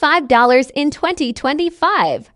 $5 in 2025.